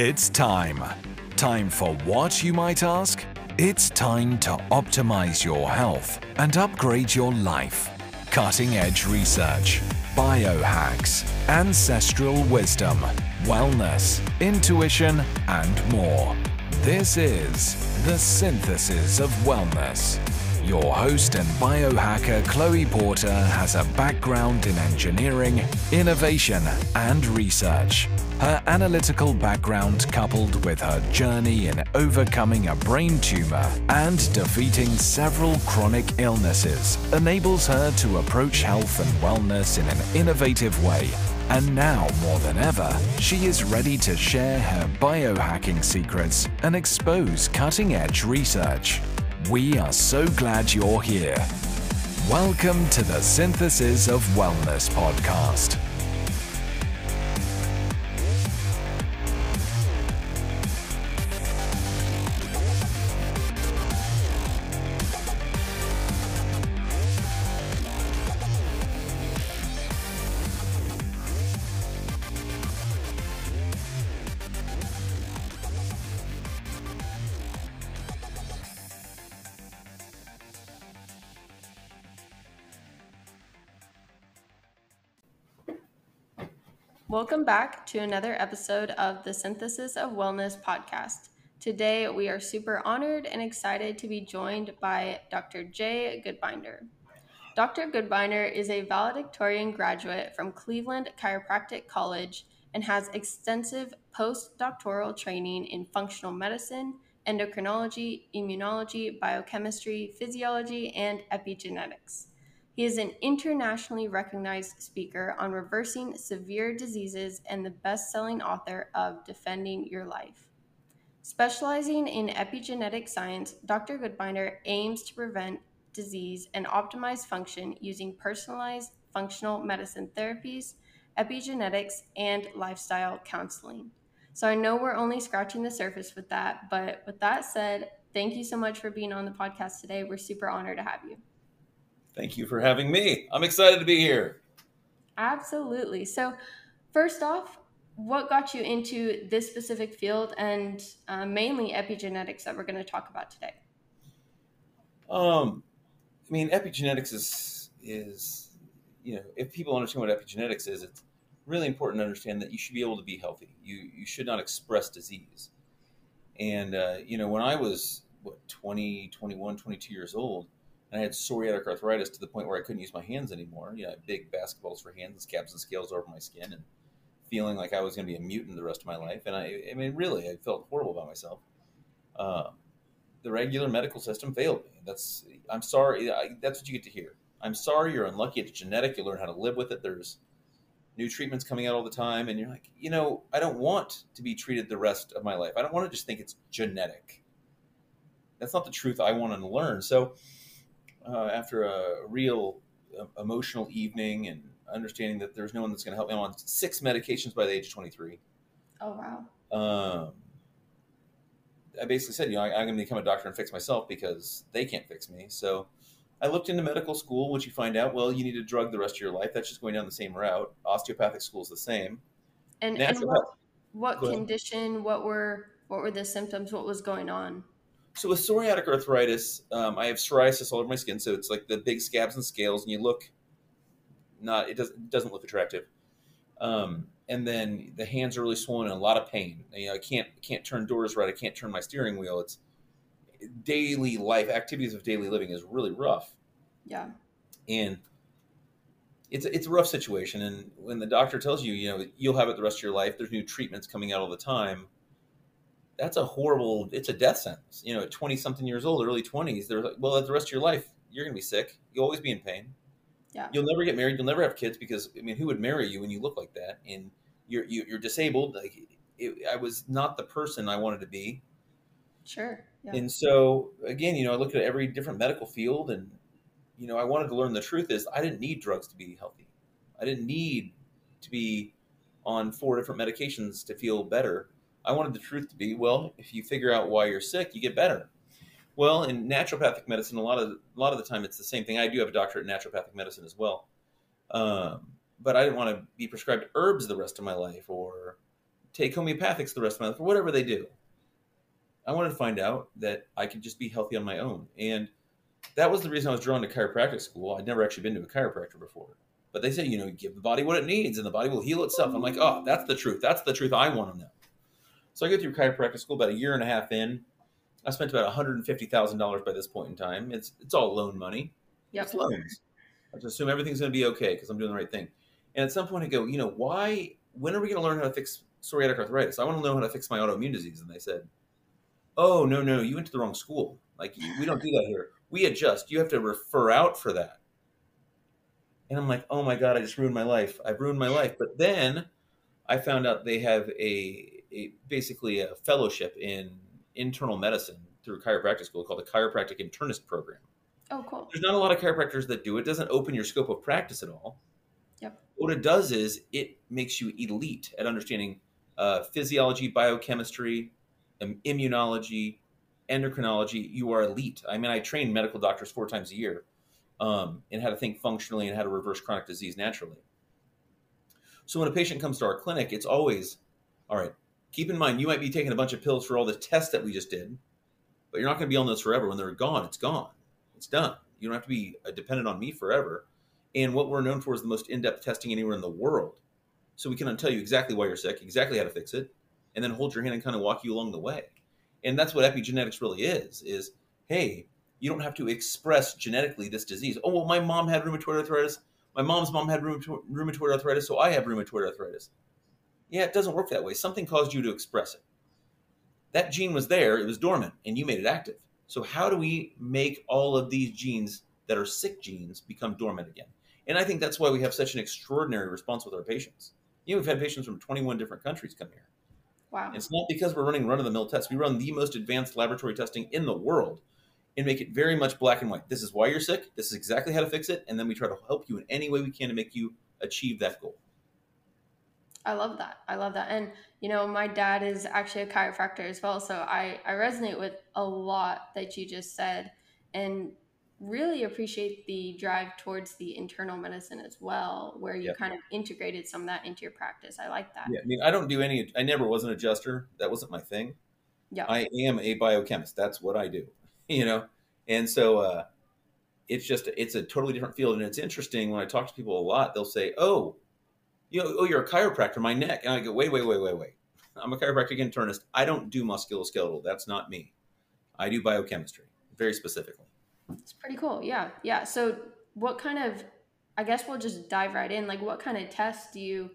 It's time. Time for what, you might ask? It's time to optimize your health and upgrade your life. Cutting edge research, biohacks, ancestral wisdom, wellness, intuition, and more. This is the synthesis of wellness. Your host and biohacker Chloe Porter has a background in engineering, innovation, and research. Her analytical background, coupled with her journey in overcoming a brain tumor and defeating several chronic illnesses, enables her to approach health and wellness in an innovative way. And now, more than ever, she is ready to share her biohacking secrets and expose cutting edge research. We are so glad you're here. Welcome to the Synthesis of Wellness podcast. Welcome back to another episode of the Synthesis of Wellness podcast. Today, we are super honored and excited to be joined by Dr. Jay Goodbinder. Dr. Goodbinder is a valedictorian graduate from Cleveland Chiropractic College and has extensive postdoctoral training in functional medicine, endocrinology, immunology, biochemistry, physiology, and epigenetics. He is an internationally recognized speaker on reversing severe diseases and the best selling author of Defending Your Life. Specializing in epigenetic science, Dr. Goodbinder aims to prevent disease and optimize function using personalized functional medicine therapies, epigenetics, and lifestyle counseling. So I know we're only scratching the surface with that, but with that said, thank you so much for being on the podcast today. We're super honored to have you. Thank you for having me. I'm excited to be here. Absolutely. So, first off, what got you into this specific field and uh, mainly epigenetics that we're going to talk about today? Um, I mean, epigenetics is is you know, if people understand what epigenetics is, it's really important to understand that you should be able to be healthy. You you should not express disease. And uh, you know, when I was what 20, 21, 22 years old, and I had psoriatic arthritis to the point where I couldn't use my hands anymore. You know, big basketballs for hands, scabs and scales over my skin, and feeling like I was going to be a mutant the rest of my life. And I, I mean, really, I felt horrible about myself. Uh, the regular medical system failed me. That's I'm sorry. I, that's what you get to hear. I'm sorry. You're unlucky. It's genetic. You learn how to live with it. There's new treatments coming out all the time, and you're like, you know, I don't want to be treated the rest of my life. I don't want to just think it's genetic. That's not the truth I want to learn. So uh, after a real uh, emotional evening and understanding that there's no one that's going to help me. I'm on six medications by the age of 23. Oh wow. Um, I basically said, you know, I, am going to become a doctor and fix myself because they can't fix me. So I looked into medical school, which you find out, well, you need a drug the rest of your life. That's just going down the same route. Osteopathic school is the same. And, and what, what condition? What were what were the symptoms? What was going on? So with psoriatic arthritis, um, I have psoriasis all over my skin. So it's like the big scabs and scales, and you look not it doesn't it doesn't look attractive. Um, and then the hands are really swollen and a lot of pain. You know, I can't can't turn doors right. I can't turn my steering wheel. It's daily life activities of daily living is really rough. Yeah. And it's it's a rough situation. And when the doctor tells you, you know, you'll have it the rest of your life. There's new treatments coming out all the time that's a horrible it's a death sentence. You know at 20 something years old early 20s they're like well at the rest of your life you're going to be sick. You'll always be in pain. Yeah. You'll never get married. You'll never have kids because i mean who would marry you when you look like that? And you're you, are you are disabled. Like it, i was not the person i wanted to be. Sure. Yeah. and so again you know i looked at every different medical field and you know i wanted to learn the truth is i didn't need drugs to be healthy. I didn't need to be on four different medications to feel better I wanted the truth to be well, if you figure out why you're sick, you get better. Well, in naturopathic medicine, a lot of a lot of the time it's the same thing. I do have a doctorate in naturopathic medicine as well, um, but I didn't want to be prescribed herbs the rest of my life or take homeopathics the rest of my life or whatever they do. I wanted to find out that I could just be healthy on my own. And that was the reason I was drawn to chiropractic school. I'd never actually been to a chiropractor before. But they say, you know, give the body what it needs and the body will heal itself. I'm like, oh, that's the truth. That's the truth I want to know. So I go through chiropractic school about a year and a half in. I spent about $150,000 by this point in time. It's it's all loan money. Yep. It's loans. I just assume everything's going to be okay because I'm doing the right thing. And at some point, I go, you know, why? When are we going to learn how to fix psoriatic arthritis? I want to know how to fix my autoimmune disease. And they said, oh no, no, you went to the wrong school. Like we don't do that here. We adjust. You have to refer out for that. And I'm like, oh my god, I just ruined my life. I've ruined my life. But then I found out they have a a, basically a fellowship in internal medicine through chiropractic school called the chiropractic internist program. Oh, cool. There's not a lot of chiropractors that do it. it doesn't open your scope of practice at all. Yep. What it does is it makes you elite at understanding uh, physiology, biochemistry, immunology, endocrinology. You are elite. I mean, I train medical doctors four times a year um, and how to think functionally and how to reverse chronic disease naturally. So when a patient comes to our clinic, it's always, all right, keep in mind you might be taking a bunch of pills for all the tests that we just did, but you're not going to be on those forever. When they're gone, it's gone. It's done. You don't have to be uh, dependent on me forever. And what we're known for is the most in-depth testing anywhere in the world. So we can tell you exactly why you're sick, exactly how to fix it, and then hold your hand and kind of walk you along the way. And that's what epigenetics really is, is, hey, you don't have to express genetically this disease. Oh, well, my mom had rheumatoid arthritis. My mom's mom had rheumatoid arthritis, so I have rheumatoid arthritis. Yeah, it doesn't work that way. Something caused you to express it. That gene was there, it was dormant, and you made it active. So, how do we make all of these genes that are sick genes become dormant again? And I think that's why we have such an extraordinary response with our patients. You know, we've had patients from 21 different countries come here. Wow. It's not because we're running run of the mill tests. We run the most advanced laboratory testing in the world and make it very much black and white. This is why you're sick. This is exactly how to fix it. And then we try to help you in any way we can to make you achieve that goal. I love that. I love that. And you know, my dad is actually a chiropractor as well, so I I resonate with a lot that you just said and really appreciate the drive towards the internal medicine as well where you yep. kind of integrated some of that into your practice. I like that. Yeah, I mean, I don't do any I never was an adjuster. That wasn't my thing. Yeah. I am a biochemist. That's what I do. You know. And so uh it's just it's a totally different field and it's interesting when I talk to people a lot, they'll say, "Oh, you know, oh, you're a chiropractor, my neck. And I go, wait, wait, wait, wait, wait. I'm a chiropractic internist. I don't do musculoskeletal. That's not me. I do biochemistry, very specifically. It's pretty cool. Yeah. Yeah. So, what kind of, I guess we'll just dive right in. Like, what kind of tests do you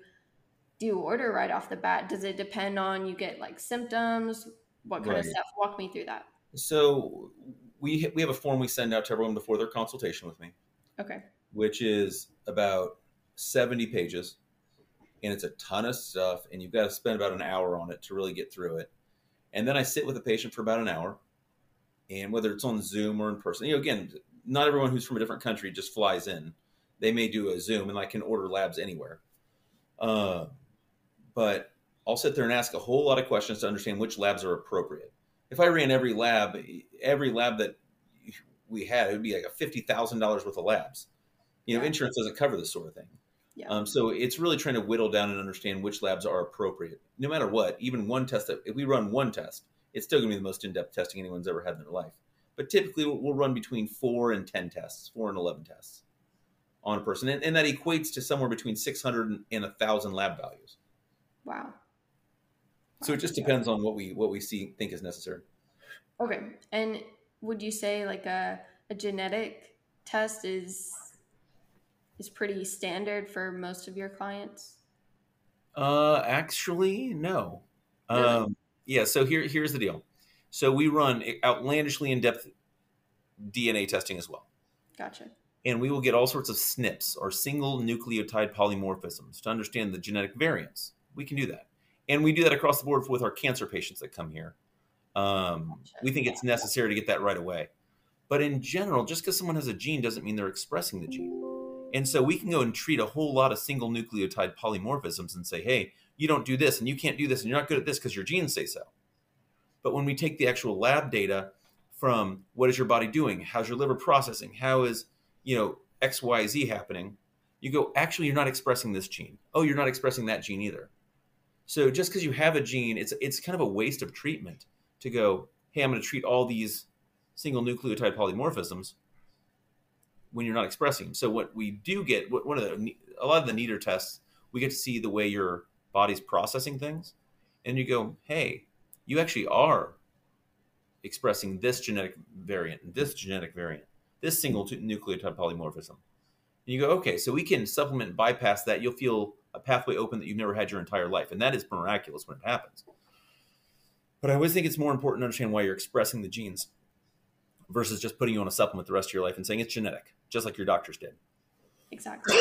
do you order right off the bat? Does it depend on you get like symptoms? What kind right. of stuff? Walk me through that. So, we we have a form we send out to everyone before their consultation with me. Okay. Which is about 70 pages and it's a ton of stuff and you've got to spend about an hour on it to really get through it. And then i sit with a patient for about an hour and whether it's on zoom or in person you know again not everyone who's from a different country just flies in. They may do a zoom and i can order labs anywhere. Uh, but i'll sit there and ask a whole lot of questions to understand which labs are appropriate. If i ran every lab every lab that we had it would be like a $50000 worth of labs. You know insurance doesn't cover this sort of thing yeah. Um, so it's really trying to whittle down and understand which labs are appropriate. No matter what, even one test that if we run one test, it's still going to be the most in-depth testing anyone's ever had in their life. But typically, we'll run between four and ten tests, four and eleven tests on a person, and, and that equates to somewhere between six hundred and a thousand lab values. Wow. So it just depends on what we what we see think is necessary. Okay, and would you say like a a genetic test is is pretty standard for most of your clients? Uh, actually, no. Really? Um, yeah. So here, here's the deal. So we run outlandishly in-depth DNA testing as well. Gotcha. And we will get all sorts of SNPs or single nucleotide polymorphisms to understand the genetic variants. We can do that, and we do that across the board with our cancer patients that come here. Um, gotcha. We think it's necessary to get that right away. But in general, just because someone has a gene doesn't mean they're expressing the gene. And so we can go and treat a whole lot of single nucleotide polymorphisms and say, hey, you don't do this and you can't do this and you're not good at this because your genes say so. But when we take the actual lab data from what is your body doing, how's your liver processing, how is, you know, X, Y, Z happening, you go, actually, you're not expressing this gene. Oh, you're not expressing that gene either. So just because you have a gene, it's it's kind of a waste of treatment to go, hey, I'm going to treat all these single nucleotide polymorphisms when you're not expressing. So what we do get, one of the a lot of the neater tests, we get to see the way your body's processing things, and you go, hey, you actually are expressing this genetic variant, this genetic variant, this single nucleotide polymorphism. And you go, okay, so we can supplement and bypass that. You'll feel a pathway open that you've never had your entire life. And that is miraculous when it happens. But I always think it's more important to understand why you're expressing the genes versus just putting you on a supplement the rest of your life and saying it's genetic, just like your doctors did. Exactly.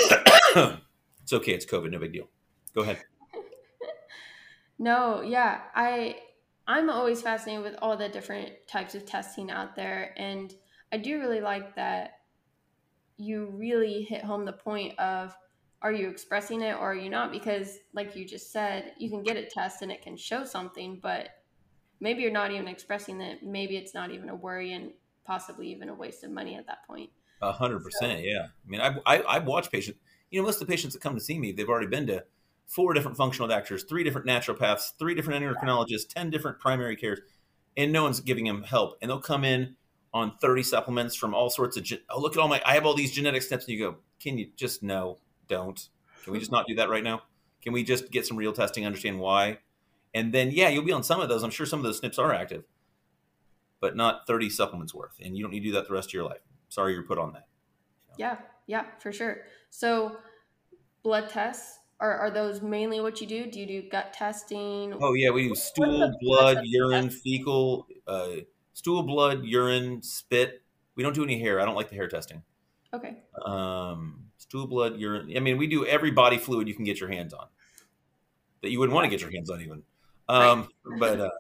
it's okay. It's COVID. No big deal. Go ahead. no, yeah. I I'm always fascinated with all the different types of testing out there. And I do really like that you really hit home the point of are you expressing it or are you not? Because, like you just said, you can get a test and it can show something, but maybe you're not even expressing it. Maybe it's not even a worry and possibly even a waste of money at that point. A hundred percent, yeah. I mean, I, I I watch patients. You know, most of the patients that come to see me, they've already been to four different functional doctors, three different naturopaths, three different endocrinologists, 10 different primary cares, and no one's giving them help. And they'll come in on 30 supplements from all sorts of, oh, look at all my, I have all these genetic steps. And you go, can you just, no, don't. Can we just not do that right now? Can we just get some real testing, understand why? And then, yeah, you'll be on some of those. I'm sure some of those SNPs are active, but not 30 supplements worth. And you don't need to do that the rest of your life. Sorry you're put on that. Yeah, yeah, for sure. So, blood tests, are, are those mainly what you do? Do you do gut testing? Oh yeah, we do stool, blood, urine, fecal, uh, stool, blood, urine, spit. We don't do any hair. I don't like the hair testing. Okay. Um, stool, blood, urine. I mean, we do every body fluid you can get your hands on that you wouldn't want to get your hands on even. Um, right. but uh,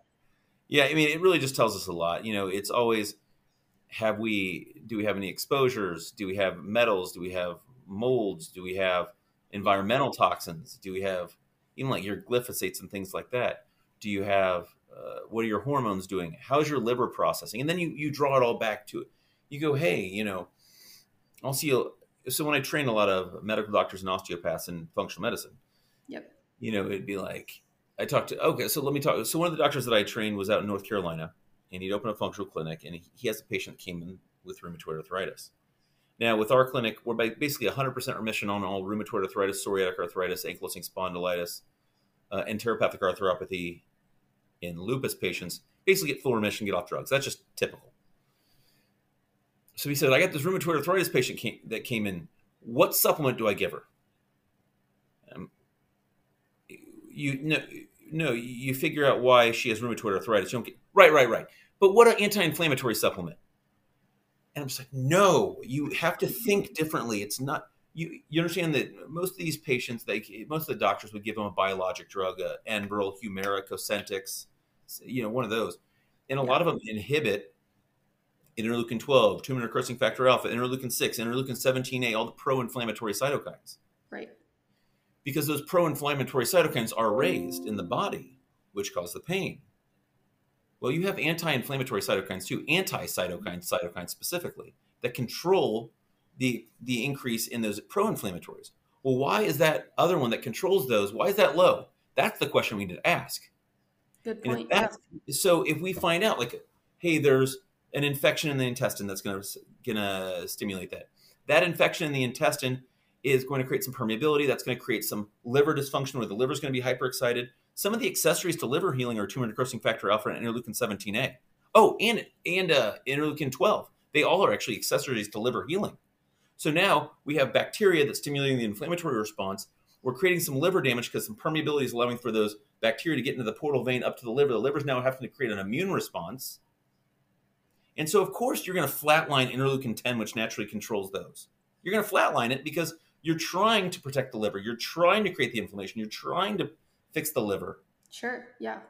yeah, I mean, it really just tells us a lot. You know, it's always have we do we have any exposures? Do we have metals? Do we have molds? Do we have environmental toxins? Do we have even like your glyphosates and things like that? Do you have uh, what are your hormones doing? How's your liver processing? And then you you draw it all back to it. You go, hey, you know, I'll see you. So when I train a lot of medical doctors and osteopaths in functional medicine, yep, you know, it'd be like I talked to. Okay, so let me talk. So one of the doctors that I trained was out in North Carolina, and he'd open a functional clinic, and he, has a patient that came in with rheumatoid arthritis now, with our clinic, we're basically 100% remission on all rheumatoid arthritis, psoriatic arthritis, ankylosing spondylitis, uh, enteropathic arthropathy in lupus patients. Basically, get full remission, get off drugs. That's just typical. So he said, I got this rheumatoid arthritis patient came, that came in. What supplement do I give her? Um, you no, no, you figure out why she has rheumatoid arthritis. You don't get right, right, right. But what an anti-inflammatory supplement? And I'm just like, no, you have to think differently. It's not you. You understand that most of these patients, they most of the doctors would give them a biologic drug, uh, Enbrel, Humira, Cosentyx, you know, one of those, and a yeah. lot of them inhibit interleukin 12, tumor necrosis factor alpha, interleukin 6, interleukin 17A, all the pro-inflammatory cytokines. Right. Because those pro-inflammatory cytokines are raised in the body, which cause the pain. Well, you have anti-inflammatory cytokines too, anti-cytokines, cytokines specifically, that control the the increase in those pro-inflammatories. Well, why is that other one that controls those? Why is that low? That's the question we need to ask. Good point. Yeah. So if we find out, like, hey, there's an infection in the intestine that's going to going to stimulate that. That infection in the intestine is going to create some permeability. That's going to create some liver dysfunction where the liver is going to be hyperexcited. Some of the accessories to liver healing are tumor necrosis factor alpha and interleukin 17A. Oh, and and uh, interleukin 12. They all are actually accessories to liver healing. So now we have bacteria that's stimulating the inflammatory response. We're creating some liver damage because some permeability is allowing for those bacteria to get into the portal vein up to the liver. The liver is now having to create an immune response. And so, of course, you're going to flatline interleukin 10, which naturally controls those. You're going to flatline it because you're trying to protect the liver. You're trying to create the inflammation. You're trying to fix the liver. Sure. Yeah.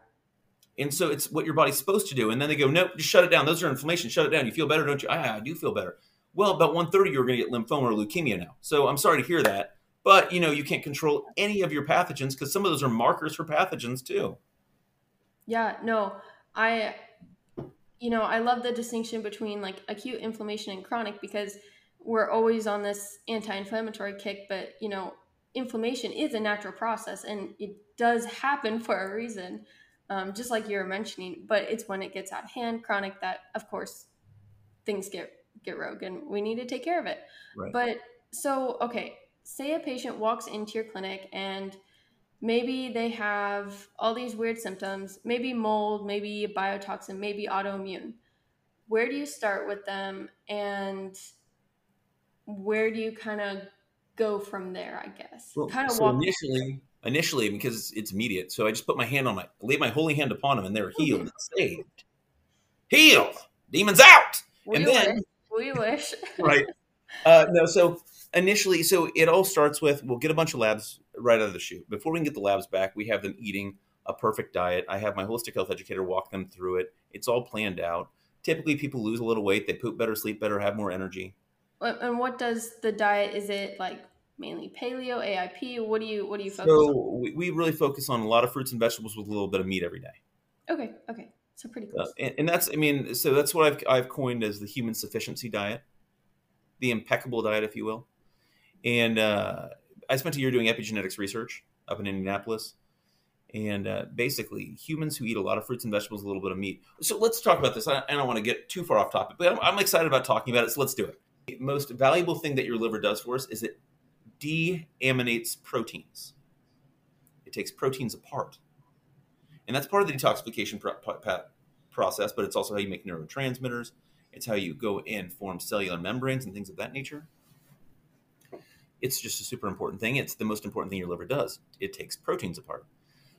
And so it's what your body's supposed to do. And then they go, nope, just shut it down. Those are inflammation. Shut it down. You feel better, don't you? I, I do feel better. Well, about 130, you are going to get lymphoma or leukemia now. So I'm sorry to hear that. But you know, you can't control any of your pathogens because some of those are markers for pathogens too. Yeah, no, I you know, I love the distinction between like acute inflammation and chronic because we're always on this anti-inflammatory kick, but you know, inflammation is a natural process and it does happen for a reason, um, just like you were mentioning. But it's when it gets out of hand, chronic, that of course things get get rogue and we need to take care of it. Right. But so okay, say a patient walks into your clinic and maybe they have all these weird symptoms, maybe mold, maybe biotoxin, maybe autoimmune. Where do you start with them and where do you kind of go from there, I guess? Well, kind of so walk initially, initially because it's immediate. So I just put my hand on my, laid my holy hand upon them, and they were healed and saved. Healed, demons out. we and then- wish. We wish. right. Uh, no, so initially, so it all starts with we'll get a bunch of labs right out of the chute. Before we can get the labs back, we have them eating a perfect diet. I have my holistic health educator walk them through it. It's all planned out. Typically, people lose a little weight, they poop better, sleep better, have more energy. And what does the diet? Is it like mainly paleo, AIP? What do you what do you focus on? So we, we really focus on a lot of fruits and vegetables with a little bit of meat every day. Okay, okay. So pretty Uh, close. and, and that's, I mean, so that's what I've, I've coined as the human sufficiency diet, the impeccable diet, if you will. And uh, I spent a year doing epigenetics research up in Indianapolis. And uh, basically, humans who eat a lot of fruits and vegetables, a little bit of meat. So let's talk about this. I, I don't want to get too far off topic, but I'm, I'm excited about talking about it. So let's do it. The most valuable thing that your liver does for us is it deaminates proteins. It takes proteins apart. And that's part of the detoxification pro- pro- process, but it's also how you make neurotransmitters. It's how you go and form cellular membranes and things of that nature. It's just a super important thing. It's the most important thing your liver does. It takes proteins apart.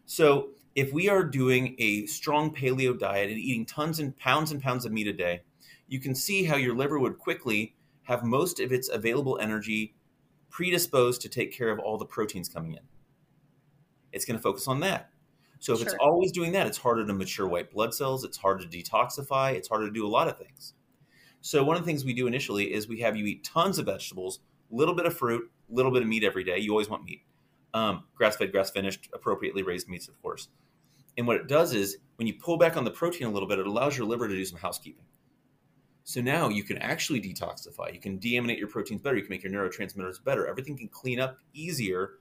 So, if we are doing a strong paleo diet and eating tons and pounds and pounds of meat a day, you can see how your liver would quickly have most of its available energy predisposed to take care of all the proteins coming in. It's going to focus on that. So if it's always doing that, it's harder to mature white blood cells, it's harder to detoxify, it's harder to do a lot of things. So one of the things we do initially is we have you eat tons of vegetables, a little bit of fruit, a little bit of meat every day. You always want meat. Um, grass-fed, grass-finished, appropriately raised meats, of course. And what it does is when you pull back on the protein a little bit, it allows your liver to do some housekeeping. So now you can actually detoxify. You can deaminate your proteins better. You can make your neurotransmitters better. Everything can clean up easier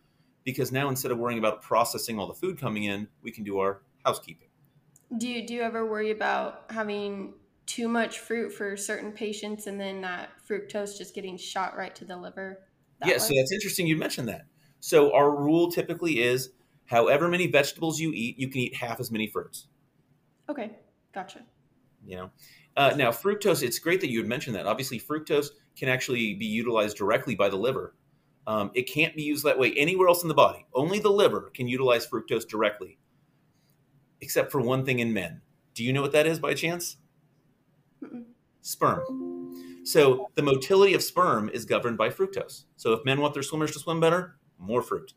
because now instead of worrying about processing all the food coming in, we can do our housekeeping. Do you do you ever worry about having too much fruit for certain patients and then that fructose just getting shot right to the liver? yeah, way? so that's interesting you mentioned that. So our rule typically is however many vegetables you eat, you can eat half as many fruits. okay, gotcha. You know, uh, now fructose. It's great that you had mentioned that. Obviously, fructose can actually be utilized directly by the liver. Um, it can't be used that way anywhere else in the body. Only the liver can utilize fructose directly, except for one thing in men. Do you know what that is by chance? Mm-mm. Sperm. So the motility of sperm is governed by fructose. So if men want their swimmers to swim better, more fruit.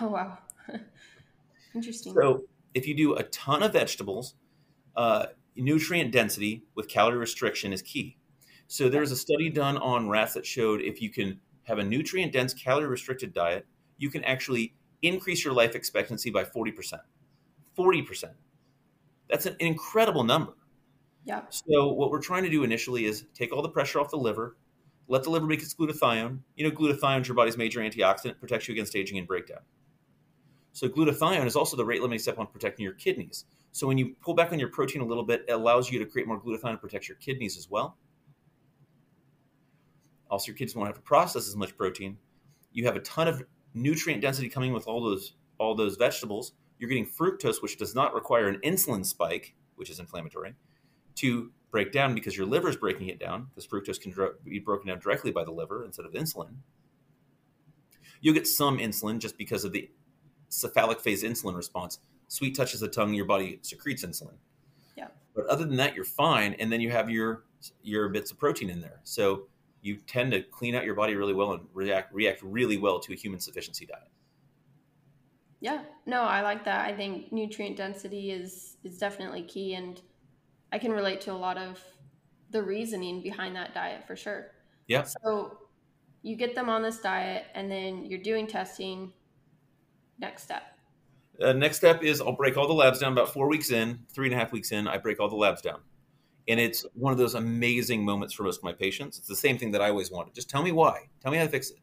Oh wow, interesting. So if you do a ton of vegetables, uh, nutrient density with calorie restriction is key. So there's a study done on rats that showed if you can have a nutrient dense, calorie restricted diet, you can actually increase your life expectancy by 40%. 40%. That's an incredible number. yeah, So what we're trying to do initially is take all the pressure off the liver, let the liver make its glutathione. You know, glutathione is your body's major antioxidant, protects you against aging and breakdown. So glutathione is also the rate limiting step on protecting your kidneys. So when you pull back on your protein a little bit, it allows you to create more glutathione and protects your kidneys as well. Also, your kidneys won't have to process as much protein. You have a ton of nutrient density coming with all those all those vegetables. You're getting fructose, which does not require an insulin spike, which is inflammatory, to break down because your liver is breaking it down because fructose can be broken down directly by the liver instead of insulin. You'll get some insulin just because of the cephalic phase insulin response. Sweet touches the tongue, your body secretes insulin. Yeah. But other than that, you're fine, and then you have your your bits of protein in there. So you tend to clean out your body really well and react react really well to a human sufficiency diet. yeah. No, I like that. I think nutrient density is is definitely key, and I can relate to a lot of the reasoning behind that diet for sure. Yeah. So you get them on this diet, and then you're doing testing. Next step. Uh, next step is I'll break all the labs down. About four weeks in, three and a half weeks in, I break all the labs down, and it's one of those amazing moments for most of my patients. It's the same thing that I always wanted. Just tell me why. Tell me how to fix it.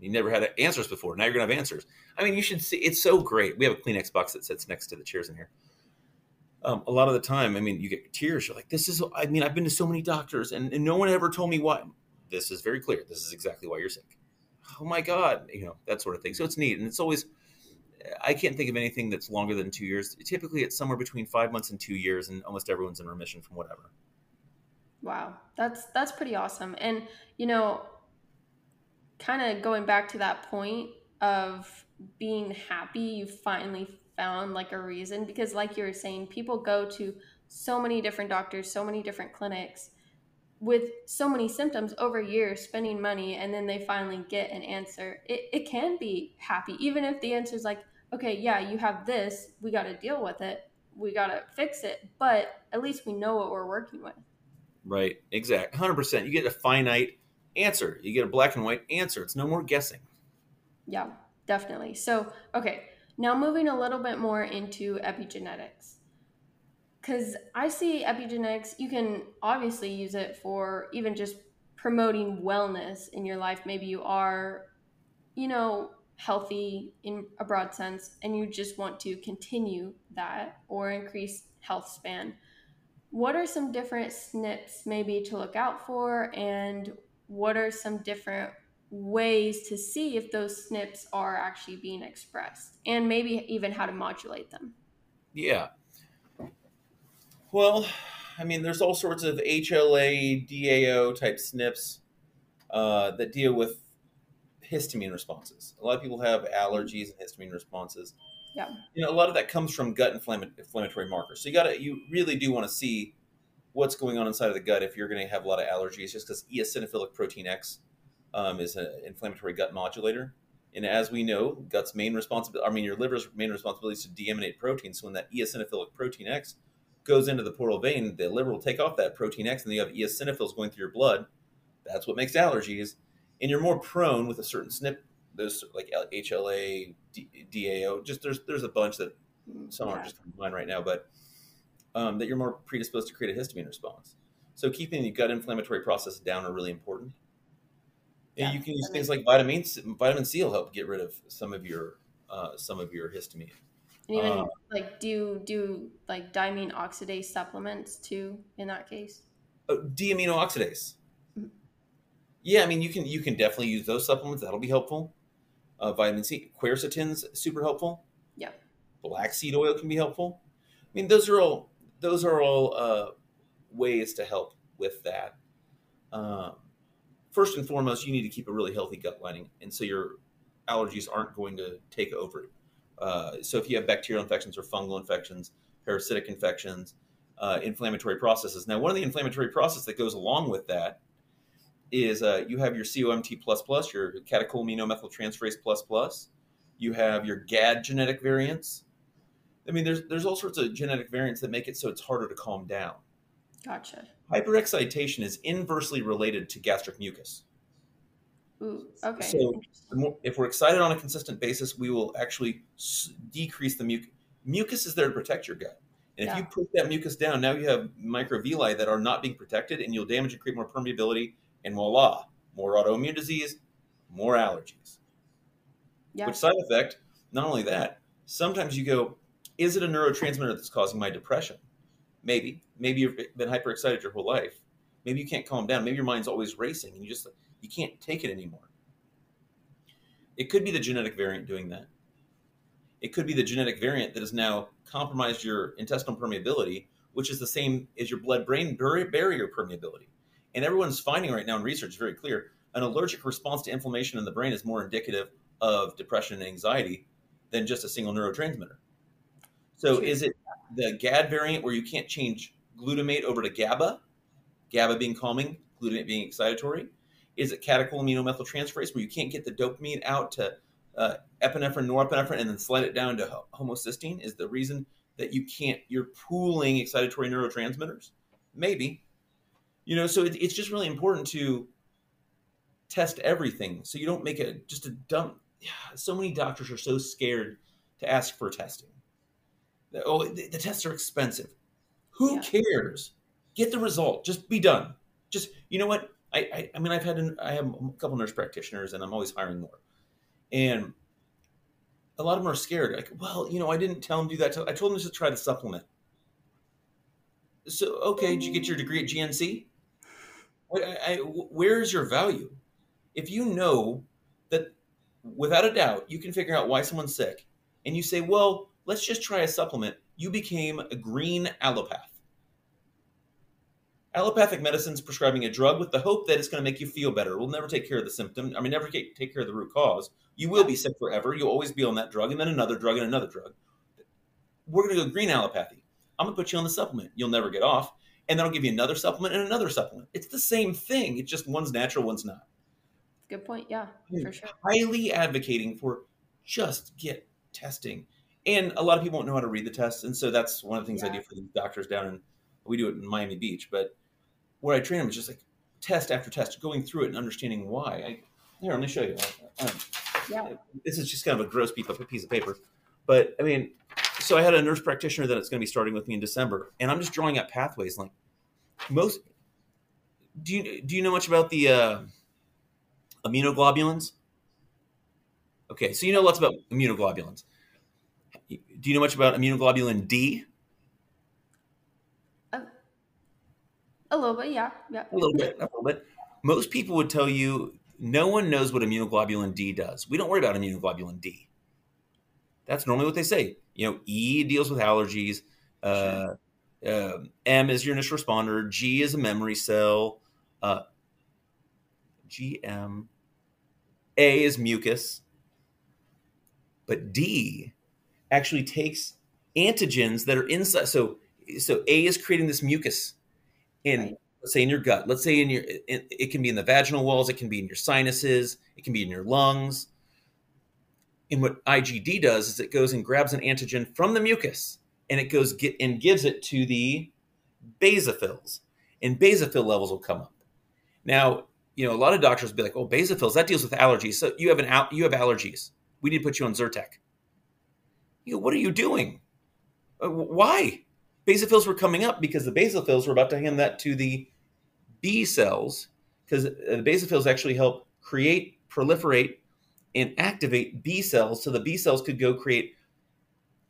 You never had answers before. Now you're gonna have answers. I mean, you should see. It's so great. We have a Kleenex box that sits next to the chairs in here. Um, a lot of the time, I mean, you get tears. You're like, "This is." I mean, I've been to so many doctors, and, and no one ever told me why. This is very clear. This is exactly why you're sick. Oh my god, you know that sort of thing. So it's neat, and it's always. I can't think of anything that's longer than two years. Typically, it's somewhere between five months and two years, and almost everyone's in remission from whatever. Wow, that's that's pretty awesome. And you know, kind of going back to that point of being happy you finally found like a reason because like you were saying people go to so many different doctors so many different clinics with so many symptoms over years spending money and then they finally get an answer it, it can be happy even if the answer is like okay yeah you have this we got to deal with it we got to fix it but at least we know what we're working with right exact 100% you get a finite answer. You get a black and white answer. It's no more guessing. Yeah, definitely. So, okay, now moving a little bit more into epigenetics. Because I see epigenetics, you can obviously use it for even just promoting wellness in your life. Maybe you are, you know, healthy in a broad sense and you just want to continue that or increase health span. What are some different SNPs maybe to look out for and what are some different ways to see if those SNPs are actually being expressed and maybe even how to modulate them? Yeah. Well, I mean, there's all sorts of HLA, DAO type SNPs uh, that deal with histamine responses. A lot of people have allergies and histamine responses. Yeah. You know, a lot of that comes from gut inflammatory markers. So you got to, you really do want to see what's going on inside of the gut if you're going to have a lot of allergies, just because eosinophilic protein X um, is an inflammatory gut modulator. And as we know, gut's main responsibility, I mean, your liver's main responsibility is to deaminate protein. So when that eosinophilic protein X goes into the portal vein, the liver will take off that protein X, and then you have eosinophils going through your blood. That's what makes allergies. And you're more prone with a certain SNP, those like HLA, DAO. Just there's there's a bunch that some yeah. aren't just mine right now, but um, that you're more predisposed to create a histamine response. So keeping the gut inflammatory process down are really important. And yeah, you can use things like vitamin C, vitamin C will help get rid of some of your uh, some of your histamine. And even uh, like do do like diamine oxidase supplements too in that case. Oh, D-amino oxidase. Yeah, I mean you can you can definitely use those supplements. That'll be helpful. Uh, vitamin C, quercetin's super helpful. Yeah. Black seed oil can be helpful. I mean, those are all those are all uh, ways to help with that. Um, first and foremost, you need to keep a really healthy gut lining, and so your allergies aren't going to take over. Uh, so if you have bacterial infections or fungal infections, parasitic infections, uh, inflammatory processes. Now, one of the inflammatory processes that goes along with that is uh, you have your COMT plus plus, your catecholamino-methyltransferase plus plus. You have your GAD genetic variants, I mean, there's there's all sorts of genetic variants that make it so it's harder to calm down. Gotcha. Hyperexcitation is inversely related to gastric mucus. Ooh, okay. So, more, if we're excited on a consistent basis, we will actually s- decrease the mucus. Mucus is there to protect your gut. And if yeah. you push that mucus down, now you have microvilli that are not being protected, and you'll damage and create more permeability, and voila, more autoimmune disease, more allergies. Yeah. Which side effect? Not only that, sometimes you go, is it a neurotransmitter that's causing my depression? Maybe. Maybe you've been hyperexcited your whole life. Maybe you can't calm down. Maybe your mind's always racing and you just you can't take it anymore. It could be the genetic variant doing that. It could be the genetic variant that has now compromised your intestinal permeability, which is the same as your blood-brain barrier permeability. And everyone's finding right now in research is very clear an allergic response to inflammation in the brain is more indicative of depression and anxiety than just a single neurotransmitter. So is it the GAD variant where you can't change glutamate over to GABA, GABA being calming, glutamate being excitatory? Is it catecholamino-methyltransferase where you can't get the dopamine out to uh, epinephrine, norepinephrine, and then slide it down to homocysteine? Is the reason that you can't, you're pooling excitatory neurotransmitters? Maybe. You know, so it, it's just really important to test everything so you don't make it just a dumb. So many doctors are so scared to ask for testing oh, the, the tests are expensive. Who yeah. cares? Get the result. Just be done. Just you know what? I, I, I mean, I've had an, I have a couple nurse practitioners, and I'm always hiring more. And a lot of them are scared. Like, well, you know, I didn't tell them to do that. I told them to try the supplement. So, okay, did you get your degree at GNC? Where's your value? If you know that without a doubt you can figure out why someone's sick, and you say, well, let's just try a supplement, you became a green allopath. Allopathic medicine is prescribing a drug with the hope that it's going to make you feel better. It will never take care of the symptom. I mean, never take care of the root cause. You will be sick forever. You'll always be on that drug, and then another drug, and another drug. We're going to go green allopathy. I'm going to put you on the supplement. You'll never get off. And then I'll give you another supplement and another supplement. It's the same thing. It's just one's natural, one's not. Good point. Yeah, for sure. Highly advocating for just get testing. And a lot of people don't know how to read the tests. And so that's one of the things yeah. I do for the doctors down in, we do it in Miami Beach. But where I train them is just like test after test, going through it and understanding why. I, here, let me show you. Um, yeah. This is just kind of a gross piece of, piece of paper. But I mean, so I had a nurse practitioner that's going to be starting with me in December, and I'm just drawing out pathways. Like most, do you do you know much about the uh, immunoglobulins? Okay, so you know lots about immunoglobulins. Do you know much about immunoglobulin D? A, a little bit, yeah, yeah. A little bit, a little bit. Most people would tell you no one knows what immunoglobulin D does. We don't worry about immunoglobulin D. That's normally what they say. You know, E deals with allergies. Uh, uh, M is your initial responder. G is a memory cell. Uh, GM. A is mucus. But D actually takes antigens that are inside. So, so A is creating this mucus in, right. let's say, in your gut. Let's say in your, it, it can be in the vaginal walls. It can be in your sinuses. It can be in your lungs. And what IgD does is it goes and grabs an antigen from the mucus and it goes get and gives it to the basophils, and basophil levels will come up. Now, you know, a lot of doctors will be like, "Oh, basophils that deals with allergies. So you have an you have allergies. We need to put you on Zyrtec." You know, what are you doing? Uh, why? Basophils were coming up because the basophils were about to hand that to the B cells because the basophils actually help create, proliferate, and activate B cells so the B cells could go create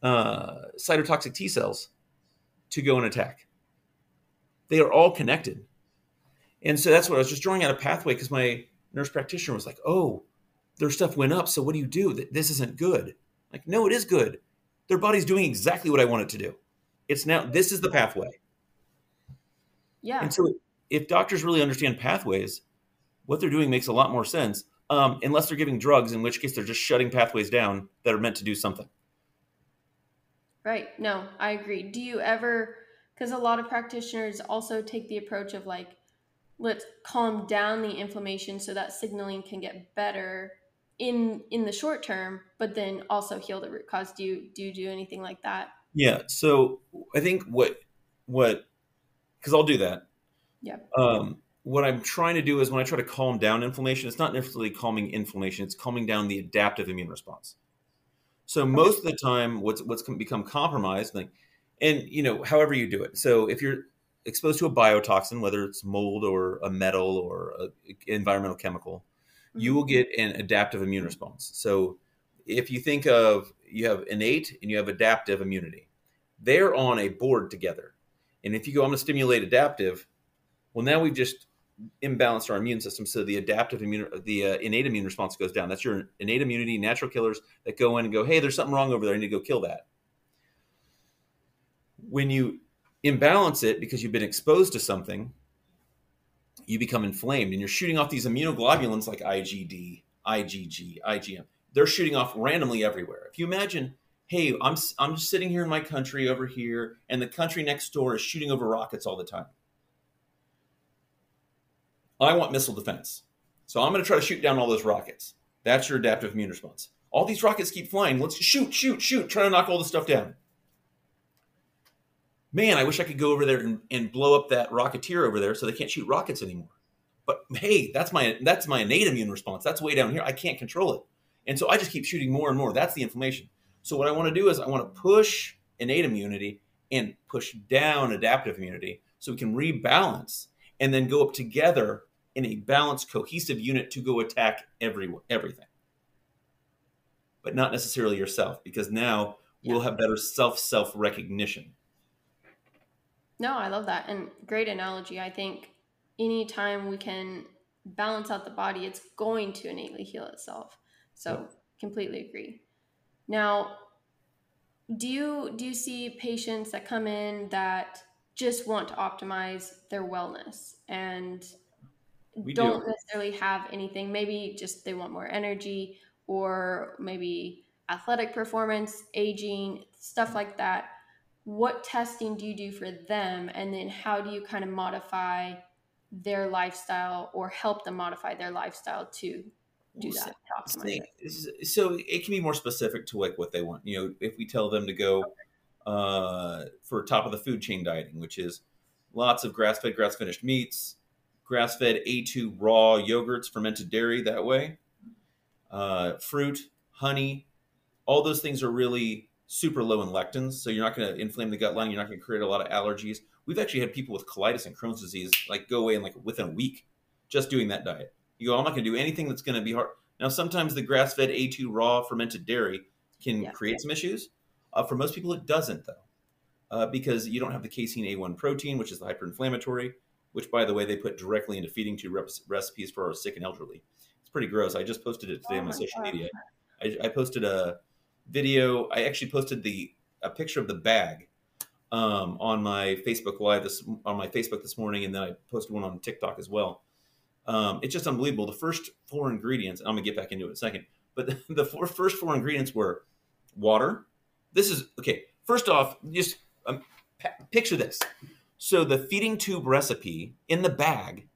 uh, cytotoxic T cells to go and attack. They are all connected. And so that's what I was just drawing out a pathway because my nurse practitioner was like, oh, their stuff went up. So what do you do? This isn't good. Like, no, it is good. Their body's doing exactly what I want it to do. It's now, this is the pathway. Yeah. And so if doctors really understand pathways, what they're doing makes a lot more sense um, unless they're giving drugs, in which case they're just shutting pathways down that are meant to do something. Right. No, I agree. Do you ever, because a lot of practitioners also take the approach of like, let's calm down the inflammation so that signaling can get better in in the short term, but then also heal the root cause. Do you do you do anything like that? Yeah. So I think what what because I'll do that. Yeah. Um, what I'm trying to do is when I try to calm down inflammation, it's not necessarily calming inflammation; it's calming down the adaptive immune response. So most of the time, what's what's become compromised, like, and you know, however you do it. So if you're exposed to a biotoxin, whether it's mold or a metal or an environmental chemical, mm-hmm. you will get an adaptive immune response. So if you think of you have innate and you have adaptive immunity, they're on a board together. And if you go, I'm going to stimulate adaptive, well, now we've just imbalanced our immune system. So the adaptive immune, the uh, innate immune response goes down. That's your innate immunity, natural killers that go in and go, hey, there's something wrong over there. I need to go kill that. When you imbalance it because you've been exposed to something, you become inflamed and you're shooting off these immunoglobulins like IgD, IgG, IgM. They're shooting off randomly everywhere. If you imagine, hey, I'm, I'm just sitting here in my country over here, and the country next door is shooting over rockets all the time I want missile defense. So I'm going to try to shoot down all those rockets. That's your adaptive immune response. All these rockets keep flying. Let's shoot, shoot, shoot, try to knock all this stuff down. Man, I wish I could go over there and, and blow up that rocketeer over there so they can't shoot rockets anymore. But hey, that's my that's my innate immune response. That's way down here. I can't control it. And so I just keep shooting more and more. That's the inflammation. So what I want to do is I want to push innate immunity and push down adaptive immunity so we can rebalance and then go up together in a balanced, cohesive unit to go attack every, everything. but not necessarily yourself because now Yeah. we'll have better self self recognition. No, I love that. And great analogy. I think anytime we can balance out the body, it's going to innately heal itself. So completely agree. Now, do you do you see patients that come in that just want to optimize their wellness and We do. don't necessarily have anything, maybe just they want more energy or maybe athletic performance, aging, stuff like that. What testing do you do for them? And then how do you kind of modify their lifestyle or help them modify their lifestyle to do that, Say- so it can be more specific to like what they want you know if we tell them to go uh, for top of the food chain dieting which is lots of grass-fed grass finished meats grass-fed a2 raw yogurts fermented dairy that way. Uh, fruit honey all those things are really super low in lectins so you're not going to inflame the gut lining you're not going to create a lot of allergies. We've actually had people with colitis and crohn's disease like go away in like within a week just doing that diet. You go i'm not going to do anything that's going to be hard. Now sometimes the grass-fed a2 raw fermented dairy can Yeah. create some issues. Uh, for most people it doesn't though uh, because you don't have the casein a1 protein which is the hyperinflammatory which by the way they put directly into feeding tube recipes for our sick and elderly. It's pretty gross. I just posted it today Oh on my my social God. media I, I posted a video i actually posted the a picture of the bag um, on my facebook live this on my facebook this morning and then i posted one on tiktok as well. Um, it's just unbelievable. The first four ingredients and i'm gonna get back into it in a second but the, the four, first four ingredients were water. This is okay first off just um, picture this so the feeding tube recipe in the bag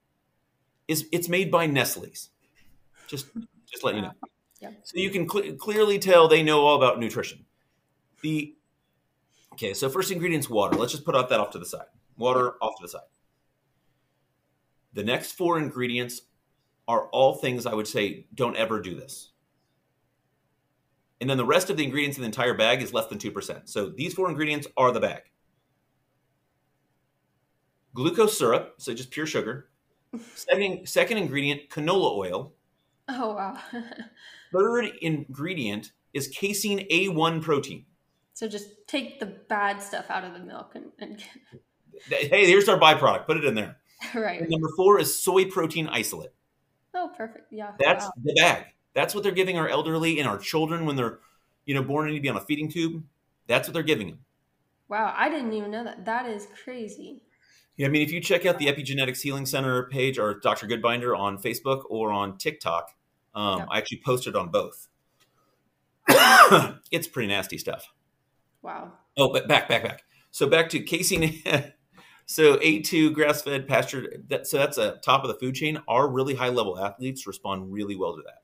is it's made by nestle's. Just just let you know. Yeah. so you can cle clearly tell they know all about nutrition. The okay so first ingredient's water. Let's just put that off to the side. Water off to the side. The next four ingredients are all things i would say don't ever do this. And then the rest of the ingredients in the entire bag is less than 2% so these four ingredients are the bag glucose syrup so just pure sugar second, second ingredient canola oil Oh, wow. third ingredient is casein a1 protein so just take the bad stuff out of the milk and, and hey here's our byproduct put it in there right. and number four is soy protein isolate Oh, perfect. Yeah. That's wow. the bag. That's what they're giving our elderly and our children when they're, you know, born and need to be on a feeding tube. That's what they're giving them. Wow, I didn't even know that. That is crazy. Yeah, I mean, if you check out the Epigenetics Healing Center page or Dr. Goodbinder on Facebook or on TikTok, um, Yep. I actually posted on both. it's pretty nasty stuff. Wow. Oh, but back, back, back. So back to casein. so A2 grass-fed pasture. That, so that's a top of the food chain. Our really high-level athletes respond really well to that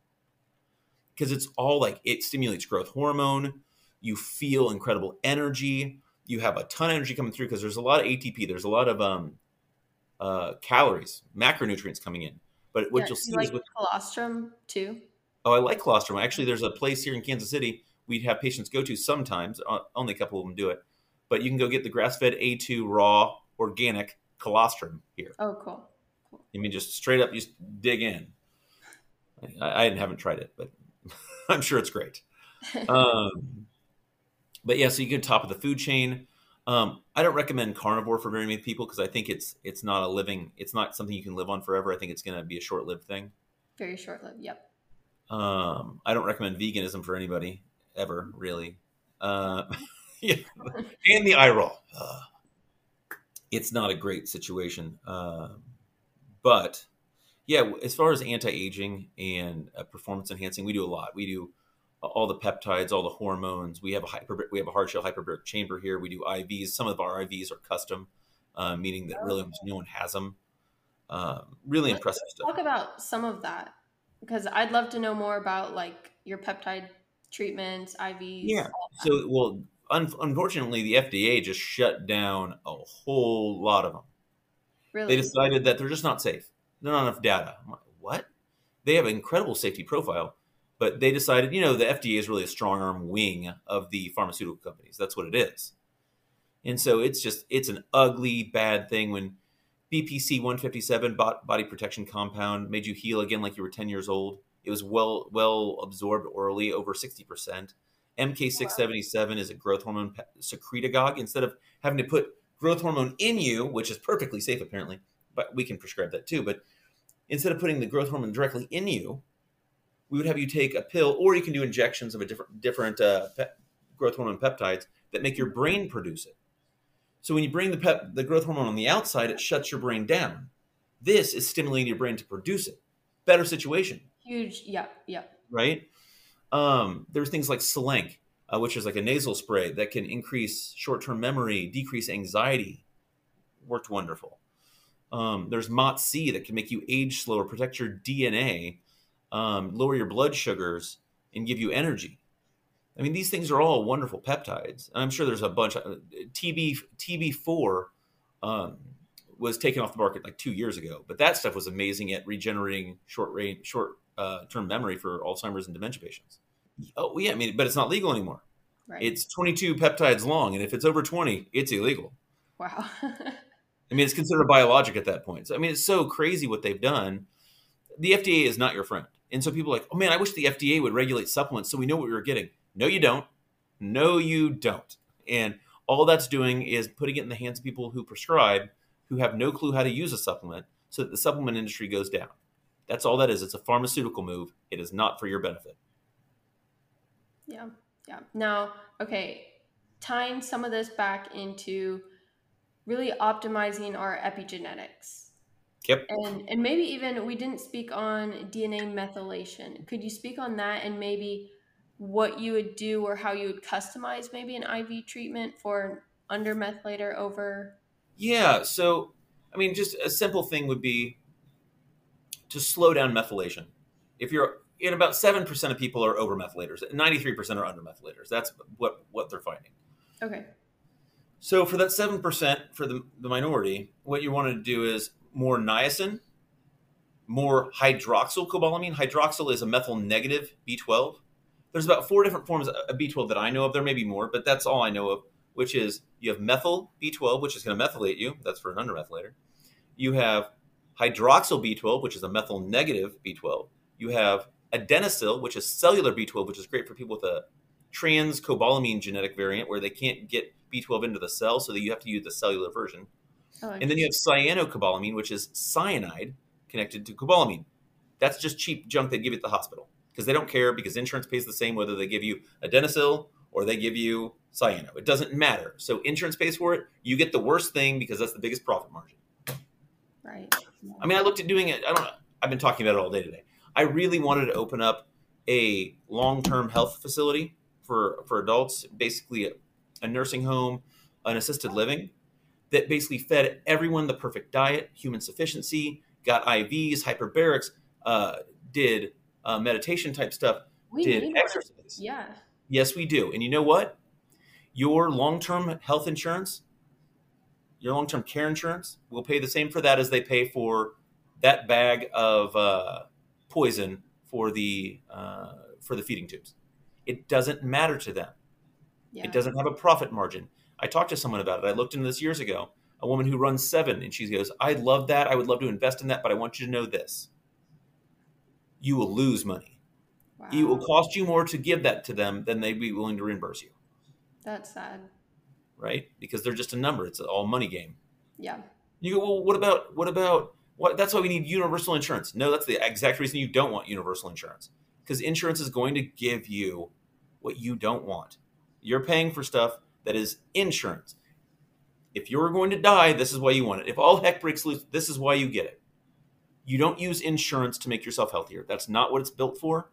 because it's all like it stimulates growth hormone. You feel incredible energy. You have a ton of energy coming through because there's a lot of ATP. There's a lot of um, uh, calories, macronutrients coming in. But what Yeah, you'll see you like is with colostrum too. Oh, I like colostrum. Actually, there's a place here in Kansas City we'd have patients go to sometimes. Only a couple of them do it, but you can go get the grass-fed A2 raw organic colostrum here. Oh, cool. I mean, just straight up, just dig in. I, I haven't tried it, but I'm sure it's great. Um, but yeah, so you get top of the food chain. Um, I don't recommend carnivore for very many people because I think it's it's not a living, it's not something you can live on forever. I think it's going to be a short-lived thing. Very short lived. Yep. Um, I don't recommend veganism for anybody ever, really. Uh, yeah, and the eye roll. Uh, it's not a great situation, Um but yeah, as far as anti-aging and uh, performance enhancing, we do a lot. We do all the peptides, all the hormones. We have a hyper, we have a hard shell hyperbaric chamber here. We do IVs. Some of our IVs are custom, uh, meaning that really almost no one has them. Um, really Let's impressive stuff. Talk about some of that because I'd love to know more about like your peptide treatments, IVs. Yeah. So, well, un- unfortunately, the FDA just shut down a whole lot of them. really, They decided that they're just not safe. There's not enough data. I'm like, what? They have an incredible safety profile, but they decided, you know, the FDA is really a strong arm wing of the pharmaceutical companies. That's what it is. And so it's just, it's an ugly, bad thing when BPC 157 body protection compound made you heal again like you were 10 years old. It was well well absorbed orally, over 60%. MK677 is a growth hormone secretagogue. Instead of having to put growth hormone in you, which is perfectly safe apparently, but we can prescribe that too. But instead of putting the growth hormone directly in you, we would have you take a pill, or you can do injections of a different different uh, pe- growth hormone peptides that make your brain produce it. So when you bring the pep, the growth hormone on the outside, it shuts your brain down. This is stimulating your brain to produce it. Better situation. Huge. Yeah. Yeah. Right. Um, there's things like Selank, uh, which is like a nasal spray that can increase short-term memory, decrease anxiety. Worked wonderful. Um, there's MOTS-c that can make you age slower, protect your DNA, um, lower your blood sugars, and give you energy. I mean, these things are all wonderful peptides, and I'm sure there's a bunch. Of, TB TB4 um, was taken off the market like two years ago, but that stuff was amazing at regenerating short range, short uh, term memory for Alzheimer's and dementia patients. Oh yeah, I mean, but it's not legal anymore. Right. It's 22 peptides long, and if it's over 20, it's illegal. Wow. I mean, it's considered a biologic at that point. So I mean, it's so crazy what they've done. The FDA is not your friend, and so people are like, oh man, I wish the FDA would regulate supplements so we know what we were getting. No, you don't. No, you don't. And all that's doing is putting it in the hands of people who prescribe, who have no clue how to use a supplement, so that the supplement industry goes down. That's all that is. It's a pharmaceutical move. It is not for your benefit. Yeah. Yeah. Now, okay, tying some of this back into really optimizing our epigenetics. Yep. And and maybe even we didn't speak on DNA methylation. Could you speak on that and maybe what you would do or how you would customize maybe an IV treatment for an undermethylator over? Yeah. So, I mean, just a simple thing would be to slow down methylation. If you're in about 7% of people are over methylators, 93% are under methylators. That's what, what they're finding. Okay. So for that 7% for the, the minority, what you want to do is more niacin, more hydroxycobalamin. Hydroxyl is a methyl negative B12 there's about four different forms of B12 that I know of. There may be more, but that's all I know of. Which is you have methyl B12, which is going to methylate you. That's for an undermethylator. You have hydroxyl B12, which is a methyl negative B12. You have adenosyl, which is cellular B12, which is great for people with a transcobalamin genetic variant where they can't get B12 into the cell, so that you have to use the cellular version. Oh, and then you have cyanocobalamin, which is cyanide connected to cobalamin. That's just cheap junk they give you at the hospital because they don't care because insurance pays the same whether they give you adenosyl or they give you cyano. It doesn't matter. So insurance pays for it. You get the worst thing because that's the biggest profit margin. Right. I mean, I looked at doing it. I don't. I've been talking about it all day today. I really wanted to open up a long-term health facility for for adults, basically a, a nursing home, an assisted living that basically fed everyone the perfect diet, human sufficiency, got IVs, hyperbarics, uh, did uh, meditation type stuff we did exercise. Yeah. Yes, we do. And you know what? Your long term health insurance, your long term care insurance will pay the same for that as they pay for that bag of uh, poison for the uh, for the feeding tubes. It doesn't matter to them. Yeah. It doesn't have a profit margin. I talked to someone about it. I looked into this years ago. A woman who runs seven, and she goes, "I love that. I would love to invest in that, but I want you to know this: you will lose money. Wow. It will cost you more to give that to them than they'd be willing to reimburse you. That's sad. Right? Because they're just a number. It's an all money game. Yeah. You go, well, what about what about what that's why we need universal insurance. No, that's the exact reason you don't want universal insurance. Because insurance is going to give you what you don't want. You're paying for stuff that is insurance. If you're going to die, this is why you want it. If all heck breaks loose, this is why you get it. You don't use insurance to make yourself healthier. That's not what it's built for.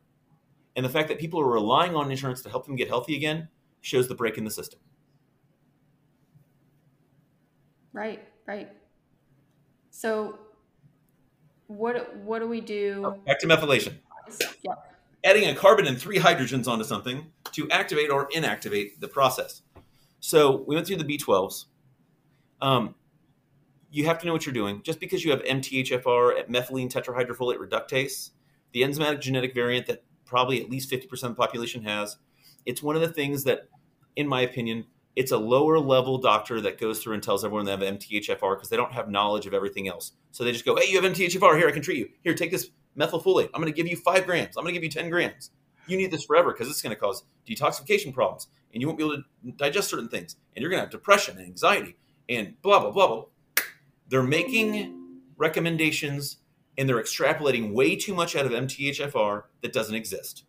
And the fact that people are relying on insurance to help them get healthy again shows the break in the system. Right, right. So what what do we do? Oh, back to methylation. Yeah. Adding a carbon and three hydrogens onto something to activate or inactivate the process. So we went through the B12s. Um, you have to know what you're doing. Just because you have MTHFR, at methylene tetrahydrofolate reductase, the enzymatic genetic variant that probably at least 50% of the population has, it's one of the things that, in my opinion, it's a lower level doctor that goes through and tells everyone they have MTHFR because they don't have knowledge of everything else. So they just go, hey, you have MTHFR, here, I can treat you. Here, take this methylfolate. I'm going to give you five grams. I'm going to give you 10 grams. You need this forever because it's going to cause detoxification problems and you won't be able to digest certain things. And you're going to have depression and anxiety and blah, blah, blah, blah. They're making recommendations and they're extrapolating way too much out of MTHFR that doesn't exist.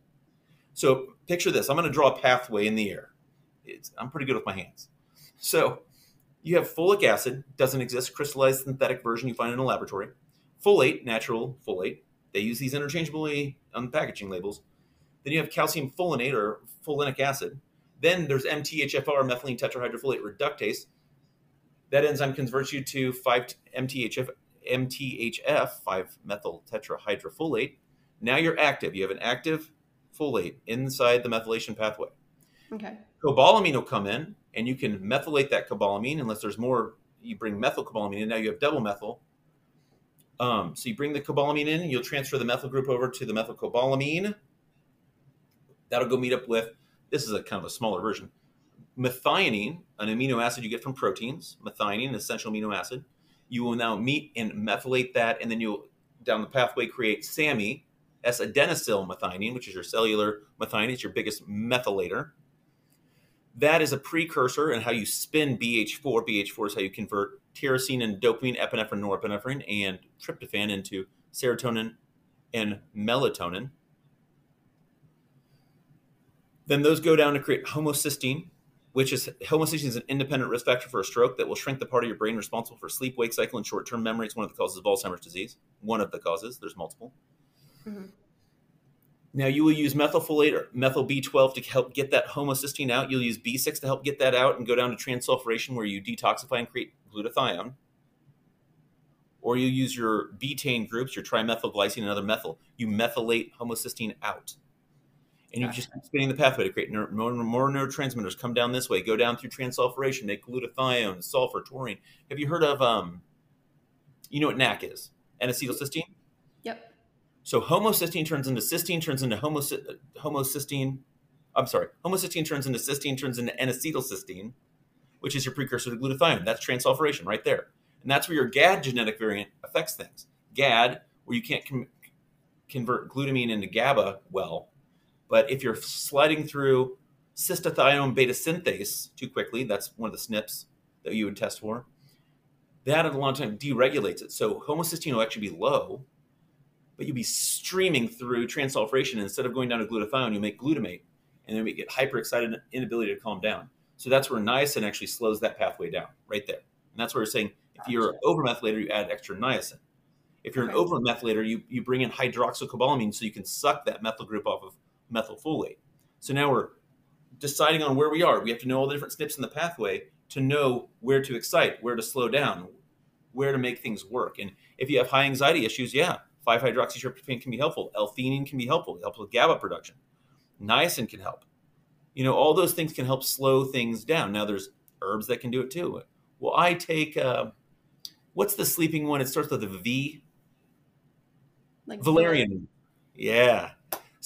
So picture this I'm going to draw a pathway in the air. It's, I'm pretty good with my hands. So you have folic acid, doesn't exist, crystallized synthetic version you find in a laboratory. Folate, natural folate. They use these interchangeably on the packaging labels. Then you have calcium folinate or folinic acid. Then there's MTHFR, methylene tetrahydrofolate reductase. That enzyme converts you to 5 MTHF, MTHF, 5 methyl tetrahydrofolate. Now you're active. You have an active folate inside the methylation pathway. Okay. Cobalamin will come in, and you can methylate that cobalamin unless there's more. You bring methylcobalamin in. Now you have double methyl. Um, so you bring the cobalamin in, you'll transfer the methyl group over to the methylcobalamin. That'll go meet up with. This is a kind of a smaller version. Methionine, an amino acid you get from proteins. Methionine, an essential amino acid. You will now meet and methylate that, and then you'll down the pathway create SAMe, S-adenosyl methionine, which is your cellular methionine. It's your biggest methylator that is a precursor in how you spin BH4. BH4 is how you convert tyrosine and dopamine, epinephrine, norepinephrine, and tryptophan into serotonin and melatonin. Then those go down to create homocysteine, which is homocysteine is an independent risk factor for a stroke that will shrink the part of your brain responsible for sleep, wake cycle, and short term memory. It's one of the causes of Alzheimer's disease. One of the causes. There's multiple. Mm-hmm. Now you will use methylfolate or methyl B12 to help get that homocysteine out. You'll use B6 to help get that out and go down to transsulfuration where you detoxify and create glutathione. Or you use your betaine groups, your trimethylglycine and other methyl. You methylate homocysteine out. And you just keep spinning the pathway to create more, more neurotransmitters. Come down this way, go down through transsulfuration, make glutathione, sulfur, taurine. Have you heard of, um, you know what NAC is? N-acetylcysteine? Yep. So homocysteine turns into cysteine, turns into homocy- homocysteine. I'm sorry, homocysteine turns into cysteine, turns into N-acetylcysteine, which is your precursor to glutathione. That's transsulfuration right there. And that's where your GAD genetic variant affects things. GAD, where you can't com- convert glutamine into GABA well, but if you're sliding through cystathione beta synthase too quickly, that's one of the SNPs that you would test for, that at a long time deregulates it. So homocysteine will actually be low, but you'll be streaming through transsulfuration. Instead of going down to glutathione, you make glutamate, and then we get hyperexcited inability to calm down. So that's where niacin actually slows that pathway down, right there. And that's where we're saying if you're an overmethylator, you add extra niacin. If you're an overmethylator, you, you bring in hydroxycobalamin so you can suck that methyl group off of methylfolate. So now we're deciding on where we are. We have to know all the different SNPs in the pathway to know where to excite, where to slow down, where to make things work. And if you have high anxiety issues, yeah, 5-hydroxytryptophan can be helpful. L-theanine can be helpful. It helps with GABA production. Niacin can help. You know, all those things can help slow things down. Now, there's herbs that can do it too. Well, I take uh, what's the sleeping one? It starts with a V. Like valerian. Yeah.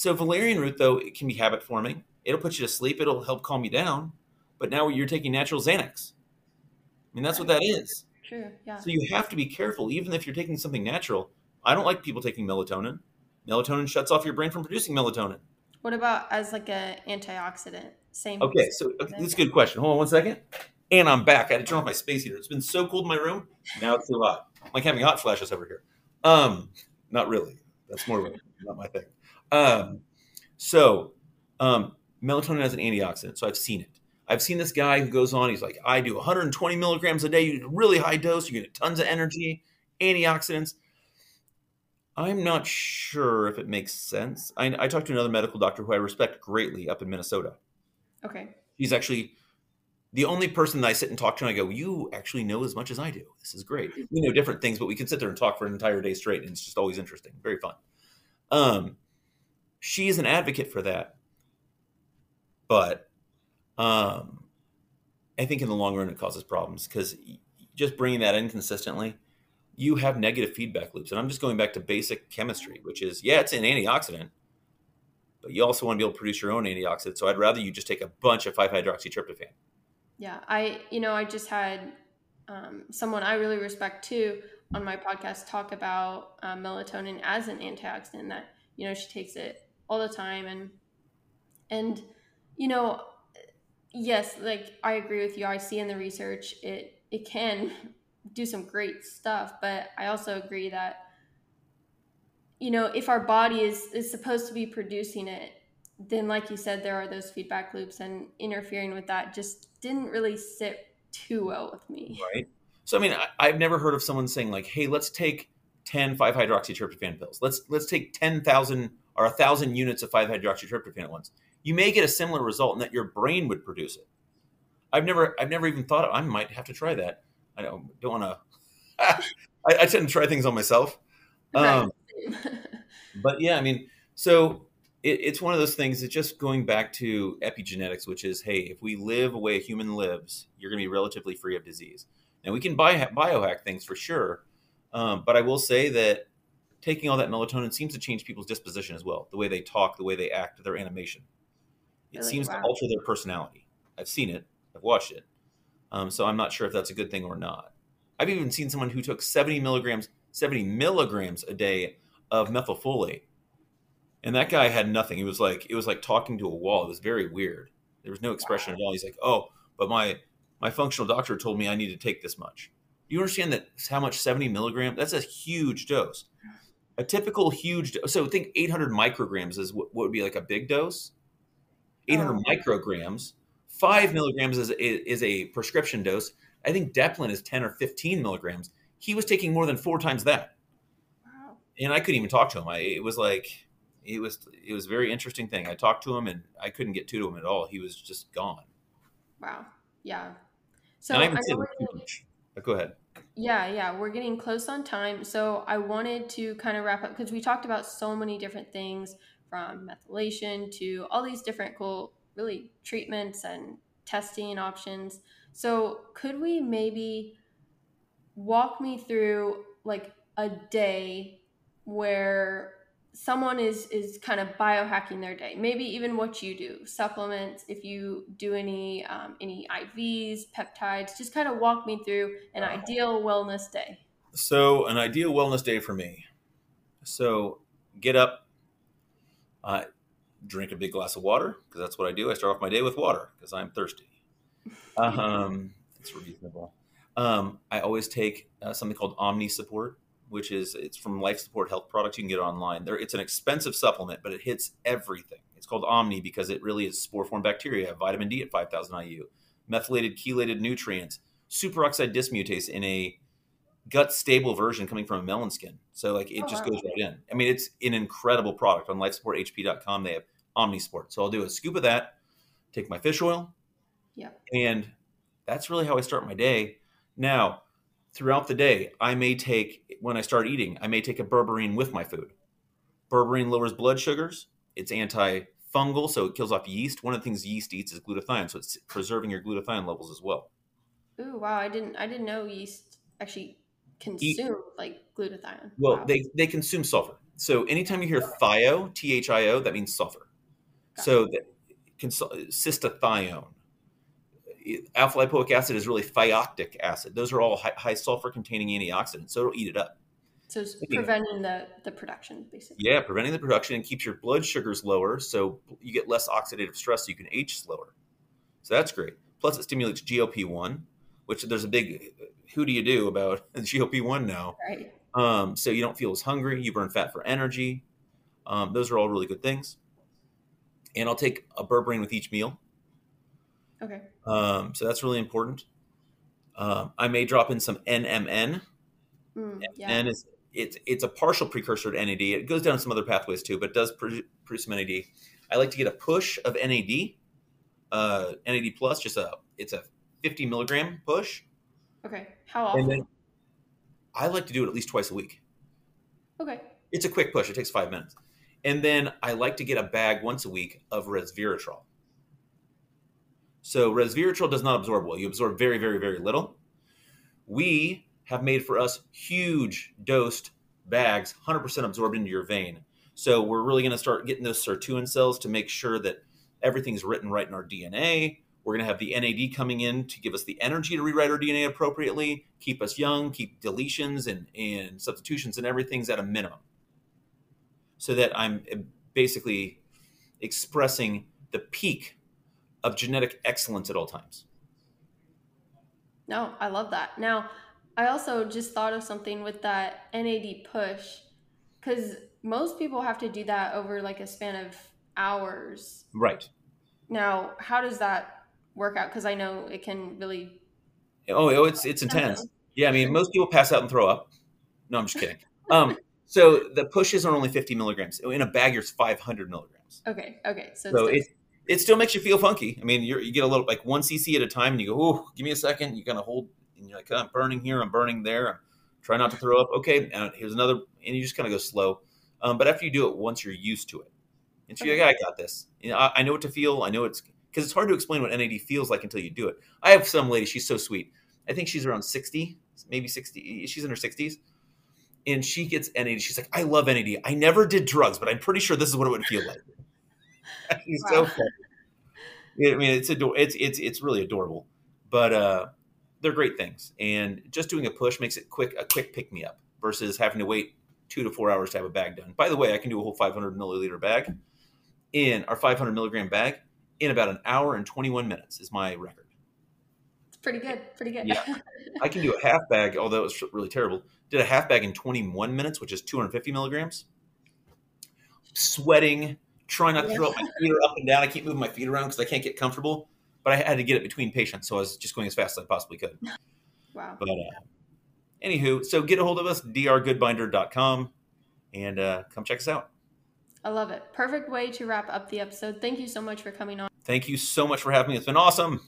So valerian root, though, it can be habit forming. It'll put you to sleep. It'll help calm you down. But now you're taking natural Xanax. I mean, that's what that is. True. Yeah. So you have to be careful, even if you're taking something natural I don't like people taking melatonin. Melatonin shuts off your brain from producing melatonin. What about as like an antioxidant? Same. Okay, so okay, that's a good question. Hold on one second. And I'm back. I had to turn off my space heater. It's been so cold in my room. Now it's too hot. I'm like having hot flashes over here. Um, not really. That's more of not my thing. Um, so um, melatonin as an antioxidant. So I've seen it. I've seen this guy who goes on. He's like, I do 120 milligrams a day. You get a really high dose. You get tons of energy, antioxidants. I'm not sure if it makes sense. I, I talked to another medical doctor who I respect greatly up in Minnesota. Okay. He's actually the only person that I sit and talk to, and I go, "You actually know as much as I do. This is great. We know different things, but we can sit there and talk for an entire day straight, and it's just always interesting, very fun." Um, she is an advocate for that, but um, I think in the long run it causes problems because just bringing that in consistently you have negative feedback loops. And I'm just going back to basic chemistry, which is yeah, it's an antioxidant, but you also want to be able to produce your own antioxidant. So I'd rather you just take a bunch of 5-hydroxytryptophan. Yeah, I you know I just had um, someone I really respect too on my podcast talk about um, melatonin as an antioxidant. That you know she takes it all the time, and and you know, yes, like I agree with you. I see in the research it it can do some great stuff, but I also agree that you know if our body is is supposed to be producing it then like you said there are those feedback loops and interfering with that just didn't really sit too well with me right so i mean I, have never heard of someone saying like hey let's take 10 5-hydroxytryptophan pills let's let's take 10,000 or 1,000 units of 5-hydroxytryptophan at once. You may get a similar result in that your brain would produce it. I've never i've never even thought of, i might have to try that. I don't, don't want to I, I, tend to try things on myself. Um, but yeah i mean so it, it's one of those things that's just going back to epigenetics, which is, hey, if we live the way a human lives, you're going to be relatively free of disease. Now we can buy, biohack things for sure, um, but I will say that taking all that melatonin seems to change people's disposition as well, the way they talk, the way they act, their animation. It really? seems wow. to alter their personality. I've seen it, I've watched it, um, so I'm not sure if that's a good thing or not. I've even seen someone who took 70 milligrams, 70 milligrams a day of methylfolate and that guy had nothing. He was like, it was like talking to a wall. It was very weird. There was no expression wow. at all. He's like, oh, but my my functional doctor told me I need to take this much. Do you understand that how much 70 milligram? That's a huge dose. A typical huge dose. So think 800 micrograms is what, would be like a big dose. 800 oh. micrograms. Five milligrams is, is a prescription dose. I think Deplin is 10 or 15 milligrams. He was taking more than four times that. Wow. And I couldn't even talk to him. I, it was like, it was it was a very interesting thing. I talked to him and I couldn't get to him at all. He was just gone. Wow. Yeah. So I, I go ahead. Yeah, yeah, we're getting close on time. So I wanted to kind of wrap up because we talked about so many different things from methylation to all these different cool, really treatments and testing options. So could we maybe walk me through like a day where someone is is kind of biohacking their day. Maybe even what you do supplements if you do any um, any ivs peptides just kind of walk me through an ideal wellness day. So an ideal wellness day for me. So get up uh, drink a big glass of water because that's what i do. I start off my day with water because i'm thirsty. Um, it's reasonable. Um, i always take uh, something called omni support which is it's from Life Support Health Products. You can get it online. There, it's an expensive supplement, but it hits everything. It's called Omni because it really is spore form bacteria, vitamin D at 5,000 IU, methylated chelated nutrients, superoxide dismutase in a gut stable version coming from a melon skin. So like it oh, just wow. goes right in. I mean, it's an incredible product on lifesupporthp.com. They have Omni Support. So I'll do a scoop of that, take my fish oil, yeah, and that's really how I start my day. Now throughout the day, I may take, when I start eating, I may take a berberine with my food. Berberine lowers blood sugars. It's antifungal, so it kills off yeast. One of the things yeast eats is glutathione, so it's preserving your glutathione levels as well. Ooh, wow! I didn't, I didn't know yeast actually consume Eat. like glutathione. Well, wow. they they consume sulfur. So anytime you hear thio, T H I O, that means sulfur. So that cystathione alpha lipoic acid is really thioctic acid. Those are all high, high sulfur containing antioxidants, so it'll eat it up. So it's preventing the, the production, basically. Yeah, preventing the production and keeps your blood sugars lower, so you get less oxidative stress, so you can age slower. So that's great. Plus, it stimulates GLP one, which there's a big who do you do about GLP one now? Right. Um, so you don't feel as hungry. You burn fat for energy. Um, those are all really good things. And I'll take a berberine with each meal. Okay. Um, so that's really important. Um, I may drop in some NMN. Mm, yeah. And it's it's it's a partial precursor to NAD. It goes down some other pathways too, but it does produce some NAD. I like to get a push of NAD, uh, NAD plus. Just a it's a 50 milligram push. Okay. How often? I like to do it at least twice a week. Okay. It's a quick push. It takes five minutes. And then I like to get a bag once a week of resveratrol. So resveratrol does not absorb well. You absorb very, very, very little. We have made for us huge dosed bags, 100% absorbed into your vein. So we're really going to start getting those sirtuin cells to make sure that everything's written right in our DNA. We're going to have the NAD coming in to give us the energy to rewrite our DNA appropriately, keep us young, keep deletions and, and substitutions and everything's at a minimum. So that I'm basically expressing the peak of genetic excellence at all times. No, I love that. Now, I also just thought of something with that NAD push because most people have to do that over like a span of hours. Right. Now, how does that work out? Because I know it can really. Oh, oh it's it's intense. Yeah, I mean, most people pass out and throw up. No, I'm just kidding. Um, so the pushes are only 50 milligrams. In a bag, it's 500 milligrams. Okay. Okay. So, so it it still makes you feel funky. I mean, you get a little like one cc at a time, and you go, "Oh, give me a second. You kind of hold, and you're like, "I'm burning here. I'm burning there. I'm trying not to throw up." Okay, and here's another, and you just kind of go slow. Um, but after you do it once, you're used to it, and so you're like, "I got this. You know, I, I know what to feel. I know it's because it's hard to explain what NAD feels like until you do it. I have some lady. She's so sweet. I think she's around 60, maybe 60. She's in her 60s. And she gets NAD. She's like, I love NAD. I never did drugs, but I'm pretty sure this is what it would feel like. He's wow. so funny. I mean, it's ador- it's it's it's really adorable, but uh, they're great things. And just doing a push makes it quick a quick pick me up versus having to wait two to four hours to have a bag done. By the way, I can do a whole 500 milliliter bag in our 500 milligram bag in about an hour and 21 minutes is my record. It's pretty good. Pretty good. Yeah, I can do a half bag, although it was really terrible. Did a half bag in 21 minutes, which is 250 milligrams. Sweating, trying not to throw up my feet up and down. I keep moving my feet around because I can't get comfortable. But I had to get it between patients, so I was just going as fast as I possibly could. Wow. But uh, anywho, so get a hold of us, drgoodbinder.com, and uh, come check us out. I love it. Perfect way to wrap up the episode. Thank you so much for coming on. Thank you so much for having me. It's been awesome.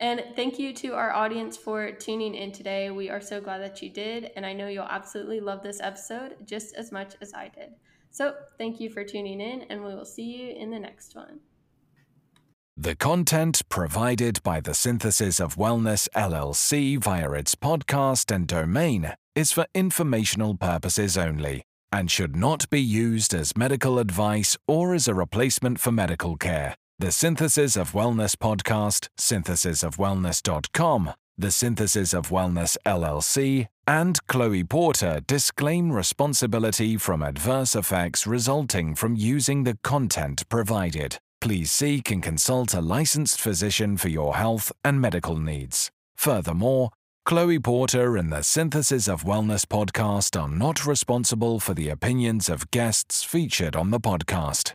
And thank you to our audience for tuning in today. We are so glad that you did. And I know you'll absolutely love this episode just as much as I did. So thank you for tuning in, and we will see you in the next one. The content provided by the Synthesis of Wellness LLC via its podcast and domain is for informational purposes only and should not be used as medical advice or as a replacement for medical care. The Synthesis of Wellness podcast, synthesisofwellness.com, the Synthesis of Wellness LLC, and Chloe Porter disclaim responsibility from adverse effects resulting from using the content provided. Please seek and consult a licensed physician for your health and medical needs. Furthermore, Chloe Porter and the Synthesis of Wellness podcast are not responsible for the opinions of guests featured on the podcast.